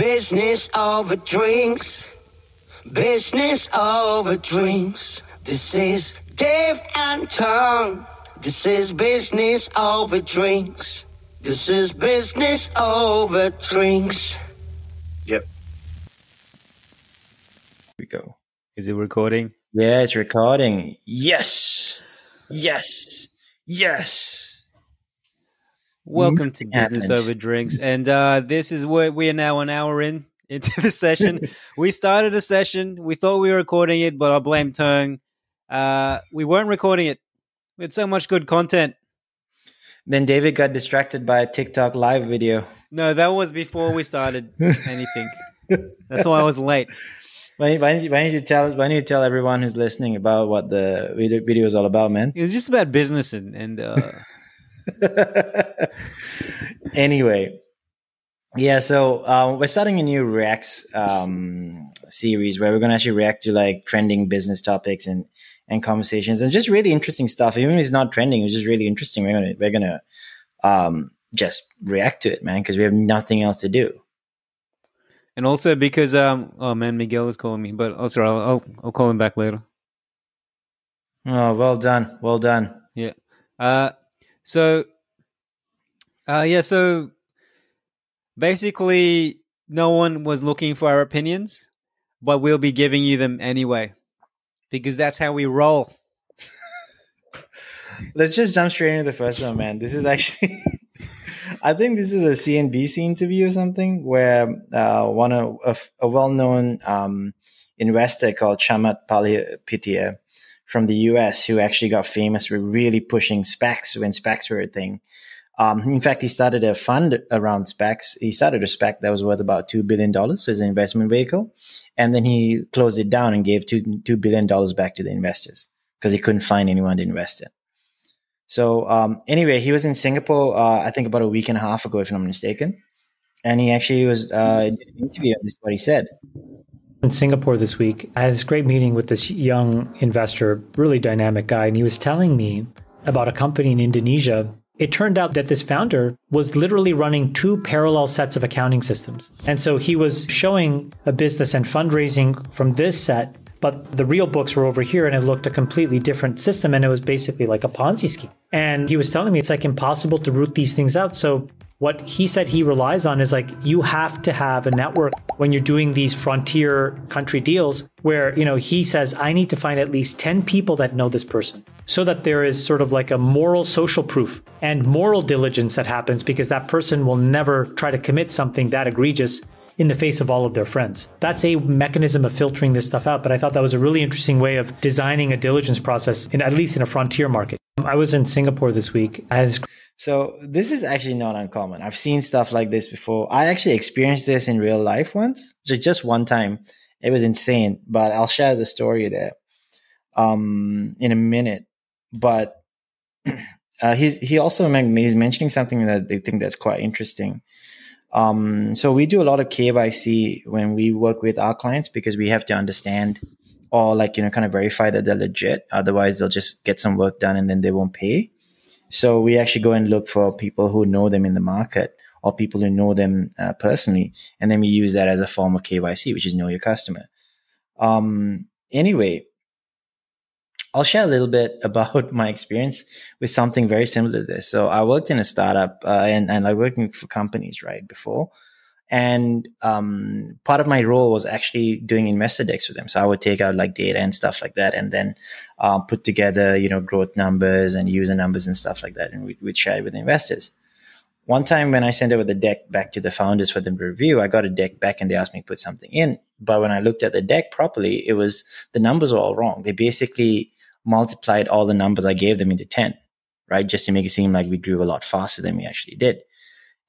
Business over drinks. Business over drinks. This is Dave and Tung. This is business over drinks. This is business over drinks. Yep. Here we go. Is it recording? Yeah, it's recording. Yes. Yes. Yes. Welcome to Business. Over Drinks, and uh, this is where we are now an hour in into the session. we started a session. We thought we were recording it, but I blame Tung. Uh, we weren't recording it. We had so much good content. Then David got distracted by a TikTok live video. No, that was before we started anything. That's why I was late. Why, why, don't you, why don't you tell why don't you tell everyone who's listening about what the video, video is all about, man? It was just about business and, and uh, anyway, yeah. So um, we're starting a new Reacts um, series where we're going to actually react to like trending business topics and and conversations and just really interesting stuff. Even if it's not trending, it's just really interesting. We're gonna we're gonna um, just react to it, man, because we have nothing else to do. and also because um oh man Miguel is calling me, but also I'll I'll, I'll call him back later. Oh, well done, well done. Yeah. Uh, so, uh, yeah, so basically, no one was looking for our opinions, but we'll be giving you them anyway because that's how we roll. Let's just jump straight into the first one, man. This is actually, I think this is a CNBC interview or something where uh, one of a, a well-known um, investor called Chamath Palihapitiya from the US, who actually got famous for really pushing SPACs when SPACs were a thing. Um, in fact, he started a fund around SPACs. He started a SPAC that was worth about $2 billion as an investment vehicle. And then he closed it down and gave 2, $2 billion back to the investors because he couldn't find anyone to invest in. So um, anyway, he was in Singapore, uh, I think about a week and a half ago, if I'm not mistaken. And he actually was uh, did an interview. This is what he said. In Singapore this week. I had this great meeting with this young investor, really dynamic guy, and he was telling me about a company in Indonesia. It turned out that this founder was literally running two parallel sets of accounting systems. And so he was showing a business and fundraising from this set, but the real books were over here and it looked a completely different system and it was basically like a Ponzi scheme. And he was telling me it's like impossible to root these things out. So what he said he relies on is like you have to have a network when you're doing these frontier country deals where you know he says i need to find at least 10 people that know this person so that there is sort of like a moral social proof and moral diligence that happens because that person will never try to commit something that egregious in the face of all of their friends. That's a mechanism of filtering this stuff out, but I thought that was a really interesting way of designing a diligence process in at least in a frontier market. I was in Singapore this week. So this is actually not uncommon. I've seen stuff like this before. I actually experienced this in real life once, just just one time. It was insane, but I'll share the story there um, in a minute. But uh, he's he also he's mentioning something that they think that's quite interesting. Um, so we do a lot of KYC when we work with our clients because we have to understand or like you know kind of verify that they're legit. Otherwise, they'll just get some work done and then they won't pay. So we actually go and look for people who know them in the market or people who know them uh, personally, and then we use that as a form of KYC, which is know your customer. Um, anyway, I'll share a little bit about my experience with something very similar to this. So I worked in a startup uh, and, and I worked for companies right before. And um, part of my role was actually doing investor decks for them. So I would take out like data and stuff like that, and then uh, put together, you know, growth numbers and user numbers and stuff like that, and we, we'd share it with investors. One time when I sent over the deck back to the founders for them to review, I got a deck back and they asked me to put something in. But when I looked at the deck properly, it was the numbers were all wrong. They basically multiplied all the numbers I gave them into 10, right? Just to make it seem like we grew a lot faster than we actually did.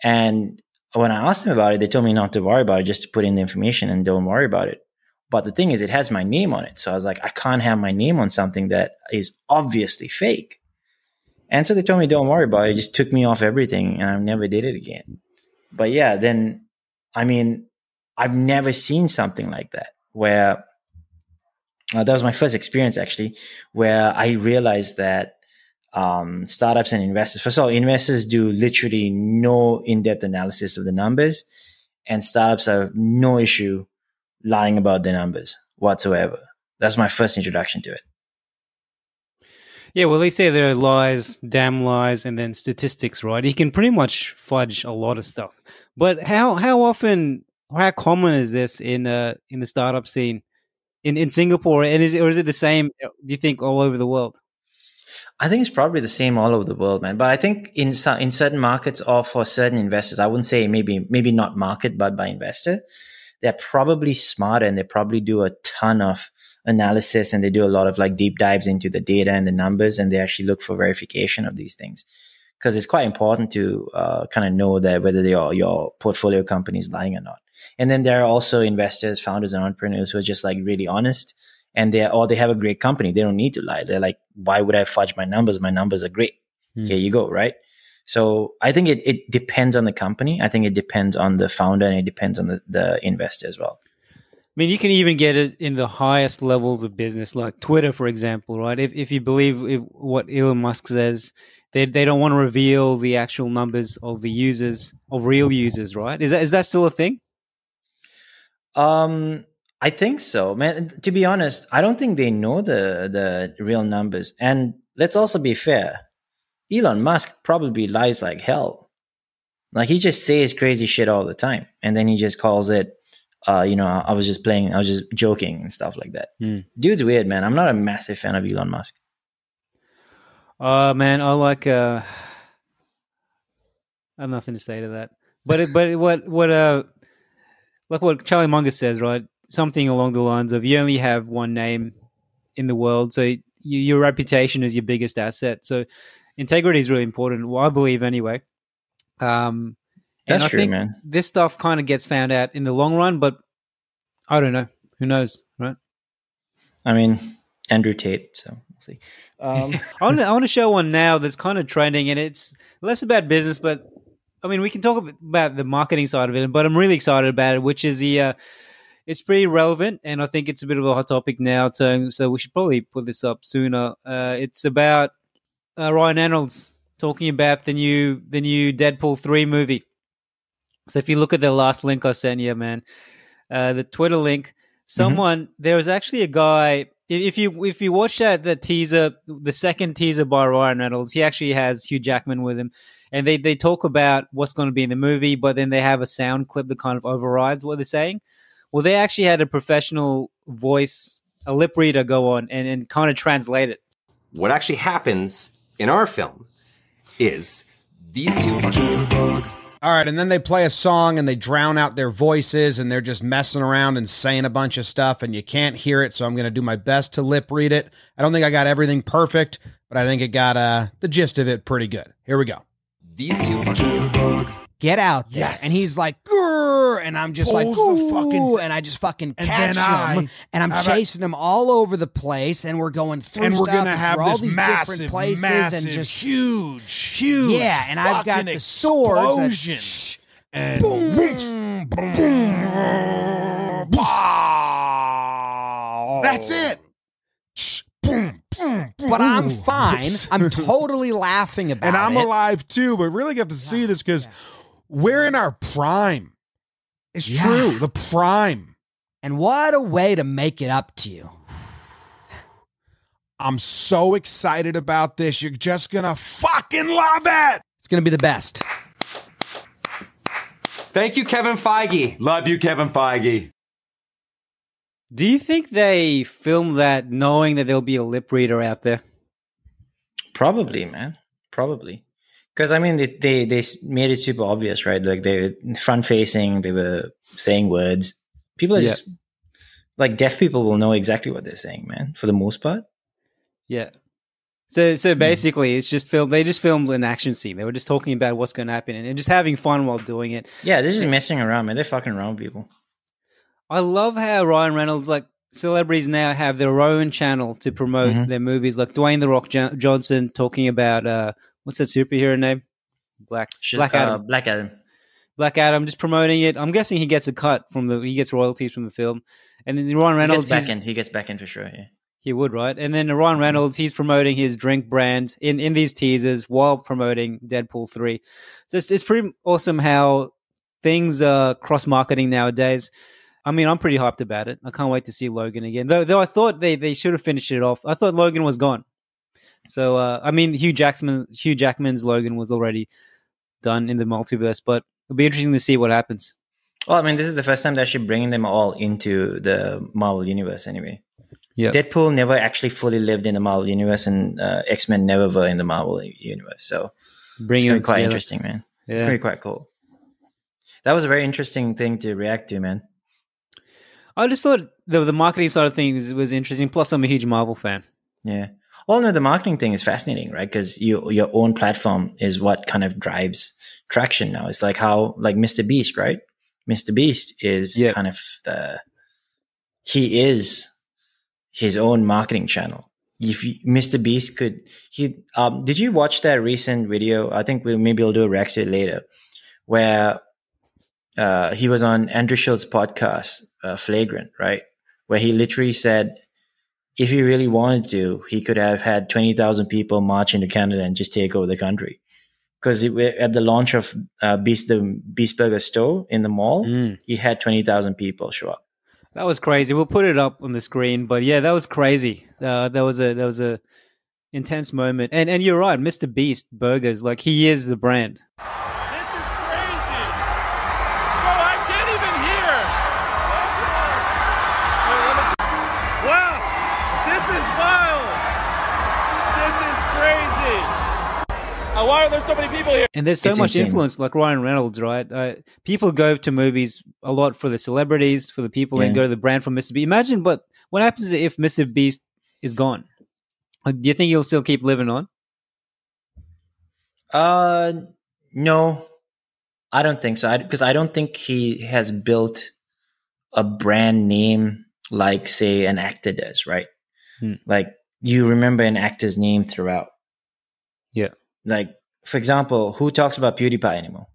And when I asked them about it, they told me not to worry about it, just to put in the information and don't worry about it. But the thing is, it has my name on it. So I was like, I can't have my name on something that is obviously fake. And so they told me, don't worry about it. it just took me off everything and I never did it again. But yeah, then, I mean, I've never seen something like that where uh, that was my first experience actually, where I realized that um, startups and investors, first of all, investors do literally no in depth analysis of the numbers. and startups have no issue lying about their numbers whatsoever. That's my first introduction to it. Yeah, well, they say there are lies, damn lies, and then statistics, right? He can pretty much fudge a lot of stuff. But how how often how common is this in uh in the startup scene in in Singapore? And is it, or is it the same? Do you think all over the world? I think it's probably the same all over the world, man. But I think in some, in certain markets or for certain investors, I wouldn't say maybe maybe not market, but by investor, they're probably smarter and they probably do a ton of analysis and they do a lot of like deep dives into the data and the numbers and they actually look for verification of these things because it's quite important to uh, kind of know that whether your your portfolio company is lying or not. And then there are also investors, founders, and entrepreneurs who are just like really honest and they or they have a great company. They don't need to lie. They're like, why would I fudge my numbers? My numbers are great. Hmm. Here you go, right? So I think it, it depends on the company. I think it depends on the founder and it depends on the, the investor as well. I mean, you can even get it in the highest levels of business, like Twitter, for example, right? If if you believe if, what Elon Musk says, they they don't want to reveal the actual numbers of the users of real users, right? Is that is that still a thing? Um, I think so, man. To be honest, I don't think they know the the real numbers. And let's also be fair. Elon Musk probably lies like hell. Like he just says crazy shit all the time, and then he just calls it, uh, you know, I was just playing, I was just joking and stuff like that. Hmm. Dude's weird, man. I'm not a massive fan of Elon Musk. Uh man, I like. uh I have nothing to say to that. But it, but what what uh like what Charlie Munger says, right? Something along the lines of you only have one name in the world, so you, your reputation is your biggest asset. So integrity is really important. Well, I believe anyway. Um, That's true, man. This stuff kind of gets found out in the long run, but I don't know. Who knows, right? I mean, Andrew Tate. So we'll see. Um, I want to I want to show one now that's kind of trending, and it's less about business, but I mean, we can talk about the marketing side of it. But I'm really excited about it, which is the uh, it's pretty relevant, and I think it's a bit of a hot topic now. So, so we should probably put this up sooner. Uh, it's about uh, Ryan Reynolds talking about the new the new Deadpool three movie. So if you look at the last link I sent you, man, uh, the Twitter link, someone there was actually a guy. If if you if you watch that the teaser, the second teaser by Ryan Reynolds, he actually has Hugh Jackman with him, and they they talk about what's going to be in the movie, but then they have a sound clip that kind of overrides what they're saying. Well, they actually had a professional voice, a lip reader, go on and, and kind of translate it. what actually happens in our film is these two All right, and then they play a song and they drown out their voices and they're just messing around and saying a bunch of stuff and you can't hear it, so I'm going to do my best to lip read it. I don't think I got everything perfect, but I think it got uh the gist of it pretty good. Here we go. these two get out there. Yes. And he's like, Grr, and I'm just like, Pulls the Ooh, fucking- and I just fucking And catch then I- him, and I'm chasing him all over the place, and we're going through and we're stuff gonna have all these massive, different places, massive, and just huge, huge, yeah, and I've got the swords that-. Shh. and boom, boom, That's it. Shh, boom, boom, boom. But I'm fine. I'm totally laughing about it. and I'm it. alive too. But really get to see this because we're in our prime. It's Yeah. true, the prime. And what a way to make it up to you. I'm so excited about this. You're just gonna fucking love it. It's gonna be the best. Thank you, Kevin Feige. Love you, Kevin Feige. Do you think they filmed that knowing that there'll be a lip reader out there? Probably, man. Probably. Because I mean, they, they they made it super obvious, right? Like they were front facing, they were saying words. People are Yeah. just like deaf people will know exactly what they're saying, man. For the most part, Yeah. So Hmm. so basically, it's just filmed. They just filmed an action scene. They were just talking about what's going to happen and, and just having fun while doing it. yeah, they're just messing around, man. They're fucking around with people. I love how Ryan Reynolds, like celebrities now, have their own channel to promote Mhm. their movies. Like Dwayne the Rock Jo- Johnson talking about uh, what's that superhero name? Black Should- Black uh, Adam. Black Adam. Black Adam, just promoting it. I'm guessing he gets a cut from the. He gets royalties from the film, and then Ryan He Reynolds. gets back in. He gets back in for sure. Yeah. He would, right? And then Ryan Reynolds, he's promoting his drink brand in, in these teasers while promoting Deadpool 3. So it's, it's pretty awesome how things are cross marketing nowadays. I mean, I'm pretty hyped about it. I can't wait to see Logan again. Though, though I thought they, they should have finished it off. I thought Logan was gone. So, uh, I mean, Hugh Jackman, Hugh Jackman's Logan was already done in the multiverse, but it'll be interesting to see what happens. Well, I mean, this is the first time they're actually bringing them all into the Marvel universe. Anyway, Yeah. Deadpool never actually fully lived in the Marvel universe, and uh, X Men never were in the Marvel universe. So it's Bringing be quite together. interesting, man. It's Yeah. gonna be quite cool. That was a very interesting thing to react to, man. I just thought the the marketing side of things was interesting. Plus, I'm a huge Marvel fan. Yeah. Well, no, the marketing thing is fascinating, right? Because you, your own platform is what kind of drives traction now. It's like how, like Mr. Beast, right? Mr. Beast is Yeah. kind of the, he is his own marketing channel. If you, Mr. Beast could, he, um, did you watch that recent video? I think we maybe we'll do a reaction later, where uh, he was on Andrew Schulz's podcast, uh, Flagrant, right? Where he literally said, if he really wanted to, he could have had 20,000 people march into Canada and just take over the country. Because at the launch of uh, Beast, the Beast Burger store in the mall, Mm. he had 20,000 people show up. That was crazy. We'll put it up on the screen, but yeah, that was crazy. Uh, that was a that was a intense moment. And and you're right, Mr. Beast Burgers, like he is the brand. Why are there so many people here? And there's so It's much insane. influence, like Ryan Reynolds, right? Uh, people go to movies a lot for the celebrities, for the people, and go to the brand for Mr. Beast. Imagine, but what happens if Mr. Beast is gone? Like, do you think he'll still keep living on? Uh, no, I don't think so. Because I, don't think he has built a brand name like, say, an actor does, right? Hmm. Like you remember an actor's name throughout. Yeah. Like, for example, who talks about PewDiePie anymore?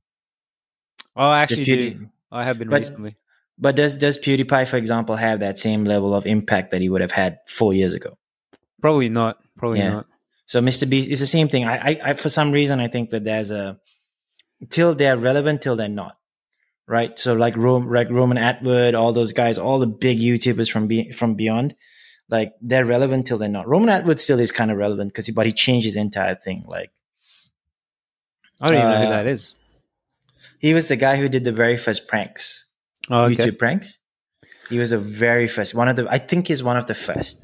Oh, I actually do. I have been But- recently. But does does PewDiePie, for example, have that same level of impact that he would have had four years ago? Probably not. Probably Yeah. not. So Mr. Beast it's the same thing. I, I, I, for some reason, I think that there's a till they're relevant, till they're not, right? So like Rome, like Roman Atwood, all those guys, all the big YouTubers from be, from beyond, like they're relevant till they're not. Roman Atwood still is kind of relevant because, but he changed his entire thing. Like I don't even know who Uh, that is. he was the guy who did the very first pranks, Oh, okay. YouTube pranks. He was the very first one of the. I think he's one of the first.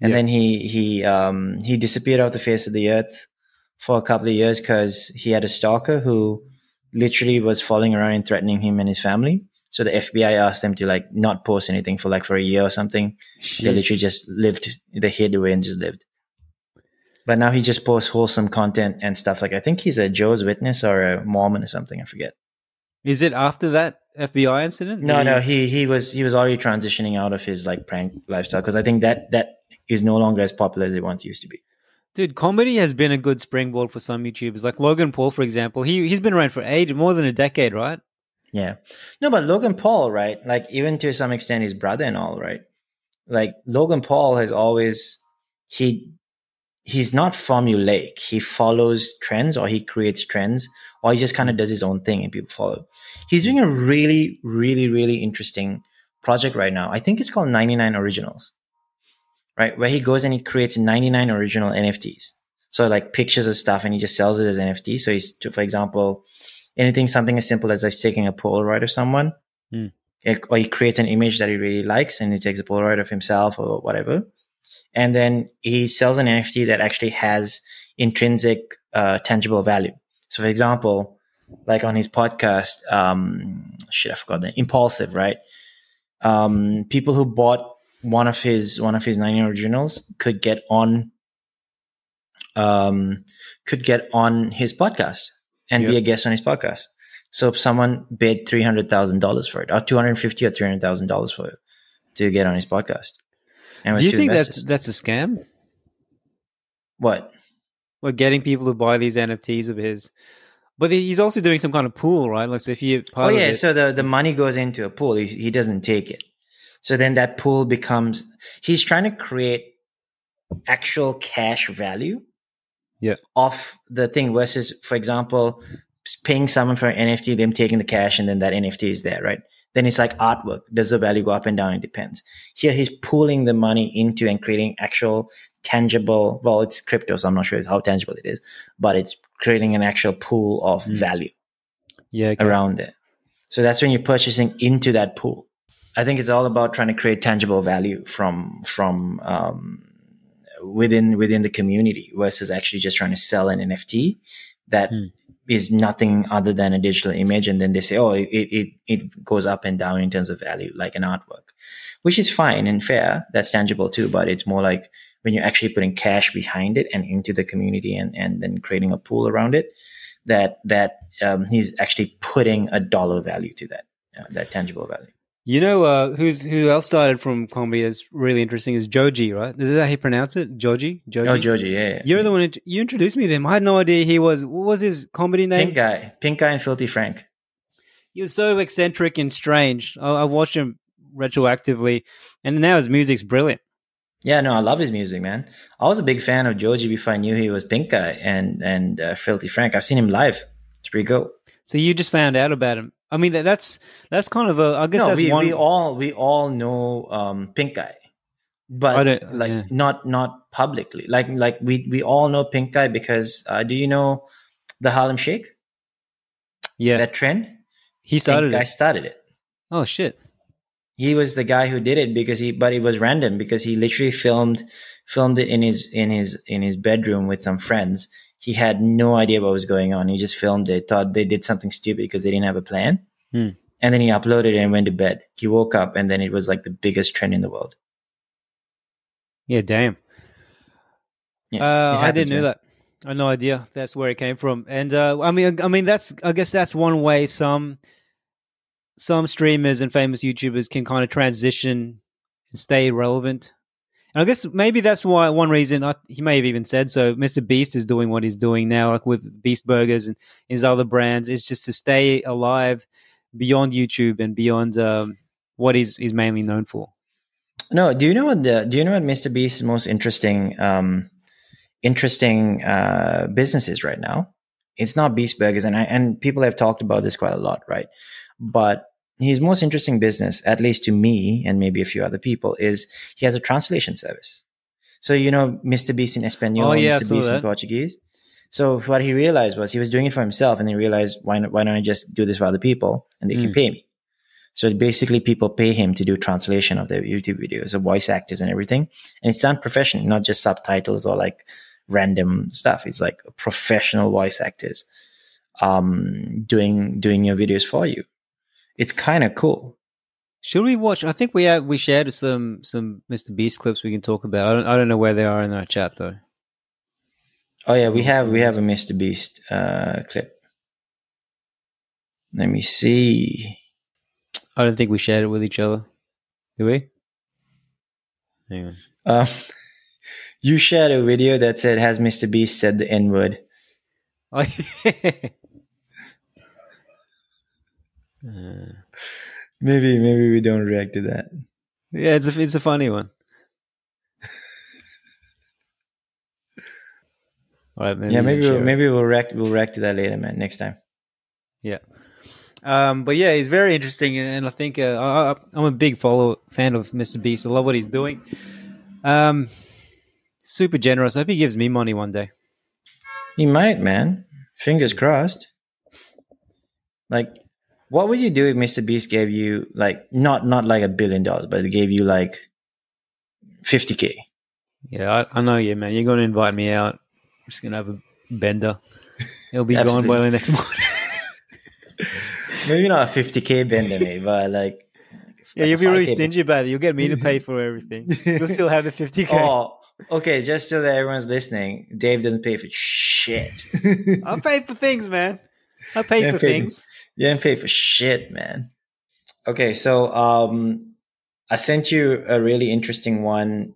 And Yeah. then he he um he disappeared off the face of the earth for a couple of years because he had a stalker who literally was following around and threatening him and his family. So the FBI asked them to like not post anything for like for a year or something. They literally just lived. They hid away and just lived. But now he just posts wholesome content and stuff. Like I think he's a Joe's Witness or a Mormon or something. I forget. Is it after that FBI incident? No, no, he- he was he was already transitioning out of his like prank lifestyle because I think that that is no longer as popular as it once used to be. Dude, comedy has been a good springboard for some YouTubers. Like Logan Paul, for example. He he's been around for age more than a decade, right? Yeah, no, but Logan Paul, right? Like even to some extent, his brother and all, right? Like Logan Paul has always he he's not formulaic. He follows trends or he creates trends or he just kind of does his own thing and people follow. He's doing a really, really, really interesting project right now. I think it's called 99 Originals, right? Where he goes and he creates 99 original NFTs. So like pictures of stuff and he just sells it as NFT. So he's, for example, anything, something as simple as like taking a Polaroid of someone. Hmm. It- or he creates an image that he really likes and he takes a Polaroid of himself or whatever. And then he sells an NFT that actually has intrinsic, uh, tangible value. So for example, like on his podcast, um, shit, I forgot the Impaulsive, right? Um, people who bought one of his one of his nine originals could get on um could get on his podcast and be a guest on his podcast. So if someone bid three hundred thousand dollars for it, or two hundred fifty or three hundred thousand dollars for it to get on his podcast. And it was Do you think that's that's a scam? what? Like getting people to buy these NFTs of his. But he's also doing some kind of pool, right? Like so if you Oh yeah, it- so the the money goes into a pool. He's, he doesn't take it. So then that pool becomes. He's trying to create actual cash value. Yeah. Of the thing versus, for example, paying someone for an NFT, them taking the cash, and then that NFT is there, right? Then it's like artwork. Does the value go up and down? It depends. Here, he's pulling the money into and creating actual tangible. Well, it's crypto, so I'm not sure how tangible it is, but it's creating an actual pool of Mm. value Yeah. okay. around it. So that's when you're purchasing into that pool. I think it's all about trying to create tangible value from from um, within within the community versus actually just trying to sell an NFT that is nothing other than a digital image, and then they say, oh, it it it goes up and down in terms of value, like an artwork, which is fine and fair. That's tangible too, but it's more like when you're actually putting cash behind it and into the community and and then creating a pool around it that that um, he's actually putting a dollar value to that uh, that tangible value. You know uh, who's who else started from comedy that's really interesting is Joji, right? Is that how you pronounce it? Joji? Joji? Oh, Georgie, yeah, yeah. You're the one int- you introduced me to him. I had no idea he was. What was his comedy name? pink guy, pink guy, and filthy Frank. He was so eccentric and strange. I, I watched him retroactively, and now his music's brilliant. Yeah, no, I love his music, man. I was a big fan of Joji before I knew he was Pink Guy and and uh, Filthy Frank. I've seen him live. It's pretty cool. So you just found out about him. I mean, that, that's that's kind of a. I guess no, that's we, one. we all we all know um, Pink Guy, I but like yeah. not not publicly. Like like we we all know Pink Guy because uh, do you know the Harlem Shake? yeah, That trend. he started I started it. Oh shit! he was the guy who did it because he but it was random because he literally filmed filmed it in his in his in his bedroom with some friends he had no idea what was going on he just filmed it thought they did something stupid because they didn't have a plan Hmm. and then he uploaded it and went to bed he woke up and then it was like the biggest trend in the world Yeah, damn. yeah, uh, it I didn't know man. that. I had no idea that's where it came from. And uh, I mean, I mean, that's I guess that's one way some some streamers and famous YouTubers can kind of transition and stay relevant. And I guess maybe that's why one reason I, he may have even said so. Mr. Beast is doing what he's doing now, like with Beast Burgers and his other brands, is just to stay alive beyond YouTube and beyond um, what he's he's mainly known for. No, do you know what the do you know what Mr. Beast's most interesting um interesting uh business is right now? It's not Beast Burgers and I and people have talked about this quite a lot, right? But his most interesting business, at least to me and maybe a few other people, is he has a translation service. So you know Mr. Beast in Espanol, Oh, yeah, Mr. Beast in. Portuguese. So what he realized was he was doing it for himself, and he realized why not, why don't I just do this for other people and they can Mm. pay me. So basically, people pay him to do translation of their YouTube videos, of voice actors and everything, and it's done professionally, not just subtitles or like random stuff. It's like professional voice actors um, doing doing your videos for you. It's kind of cool. Should we watch? I think we have, we shared some some Mr. Beast clips we can talk about. I don't I don't know where they are in our chat though. Oh yeah, we have we have a Mr. Beast uh, clip. Let me see. I don't think we shared it with each other. Do we? On. Um, you shared a video that said, "Has Mr. Beast said the N word?" Oh, Uh, Maybe maybe we don't react to that. yeah, it's a it's a funny one. All right, maybe yeah, maybe we'll, maybe we'll react we'll react to that later, man. Next time. Yeah. Um, but yeah, he's very interesting, and, and I think uh, I, I- I'm a big follow fan of Mr. Beast. I love what he's doing. Um, super generous. I hope he gives me money one day. He might, man. Fingers crossed. Like, what would you do if Mr. Beast gave you like not not like a billion dollars, but it gave you like fifty k? Yeah, I, I know you, man. You're going to invite me out. I'm just going to have a bender. He'll be gone Absolutely. by the next morning. Maybe not a fifty k bender, maybe, but like yeah, like you'll be really stingy about it. You'll get me to pay for everything. You'll still have the 50K. Oh, okay. Just so that everyone's listening, Dave doesn't pay for shit. I pay for things, man. I pay Yeah, for pay- things. You didn't pay for shit, man. Okay, so um, I sent you a really interesting one,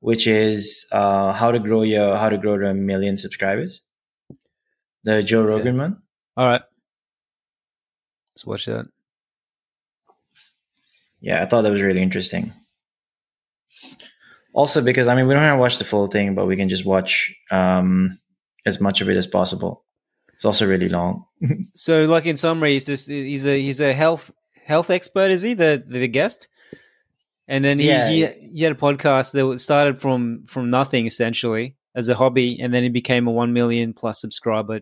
which is uh, how to grow your how to grow to a million subscribers. The Joe Rogan one. All right. Let's watch that. Yeah, I thought that was really interesting. Also, because I mean, we don't have to watch the full thing, but we can just watch um, as much of it as possible. It's also really long. So, like in summary, he's just he's a he's a health health expert. Is he the the guest? And then he, Yeah. he he had a podcast that started from from nothing essentially as a hobby, and then it became a one million plus subscriber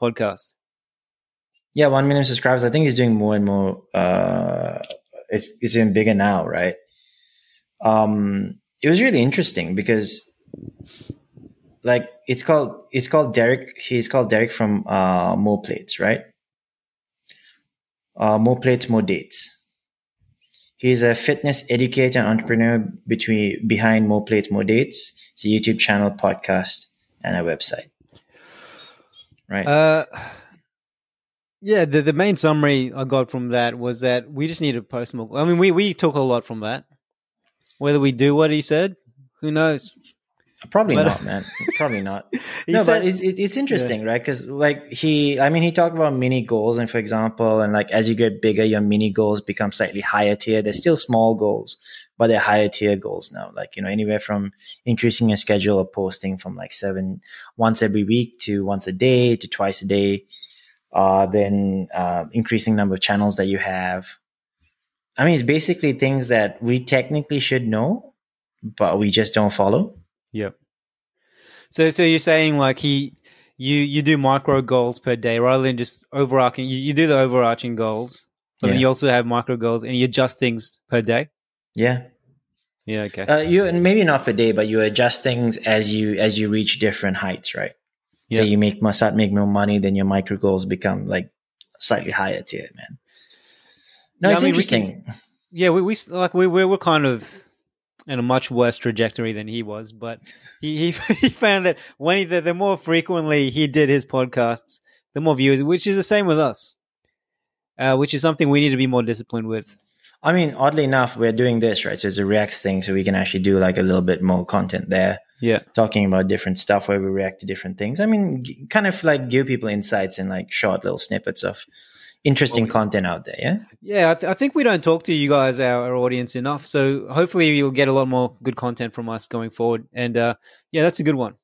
podcast. Yeah, one million subscribers. I think he's doing more and more. Uh, it's it's even bigger now, right? Um, it was really interesting because, like, it's called it's called Derek. He's called Derek from uh, More Plates, right? Uh, more plates, more dates. He's a fitness educator and entrepreneur between behind More Plates, More Dates. It's a YouTube channel, podcast, and a website. Right. Uh, yeah, the the main summary I got from that was that we just need to post more. I mean, we we took a lot from that. Whether we do what he said, who knows? Probably But- not, man. Probably not. He no, said- but it's, it's, it's interesting, right? Because like he, I mean, he talked about mini goals, and for example, and like as you get bigger, your mini goals become slightly higher tier. They're still small goals, but they're higher tier goals now. Like you know, anywhere from increasing your schedule of posting from like seven once every week to once a day to twice a day. Uh, then uh, increasing number of channels that you have. I mean, it's basically things that we technically should know, but we just don't follow. Yep. So so you're saying like he you you do micro goals per day rather than just overarching you, you do the overarching goals, but then you also have micro goals and you adjust things per day? Yeah. Yeah, okay. Uh, you and maybe not per day, but you adjust things as you as you reach different heights, right? Yeah. So you make must start make more money, then your micro goals become like slightly higher tier, man. No, Yeah, it's I mean, interesting. yeah, we we like we we were kind of in a much worse trajectory than he was, but he he, he found that when he the, the more frequently he did his podcasts, the more viewers, which is the same with us. Uh, which is something we need to be more disciplined with. I mean, oddly enough, we're doing this right, so it's a Reacts thing, so we can actually do like a little bit more content there, Yeah. talking about different stuff where we react to different things. I mean, g- kind of like give people insights and like short little snippets of interesting content out there. Yeah. Yeah, I, th- I think we don't talk to you guys, our, our audience, enough. So hopefully you'll get a lot more good content from us going forward. And uh, yeah, that's a good one.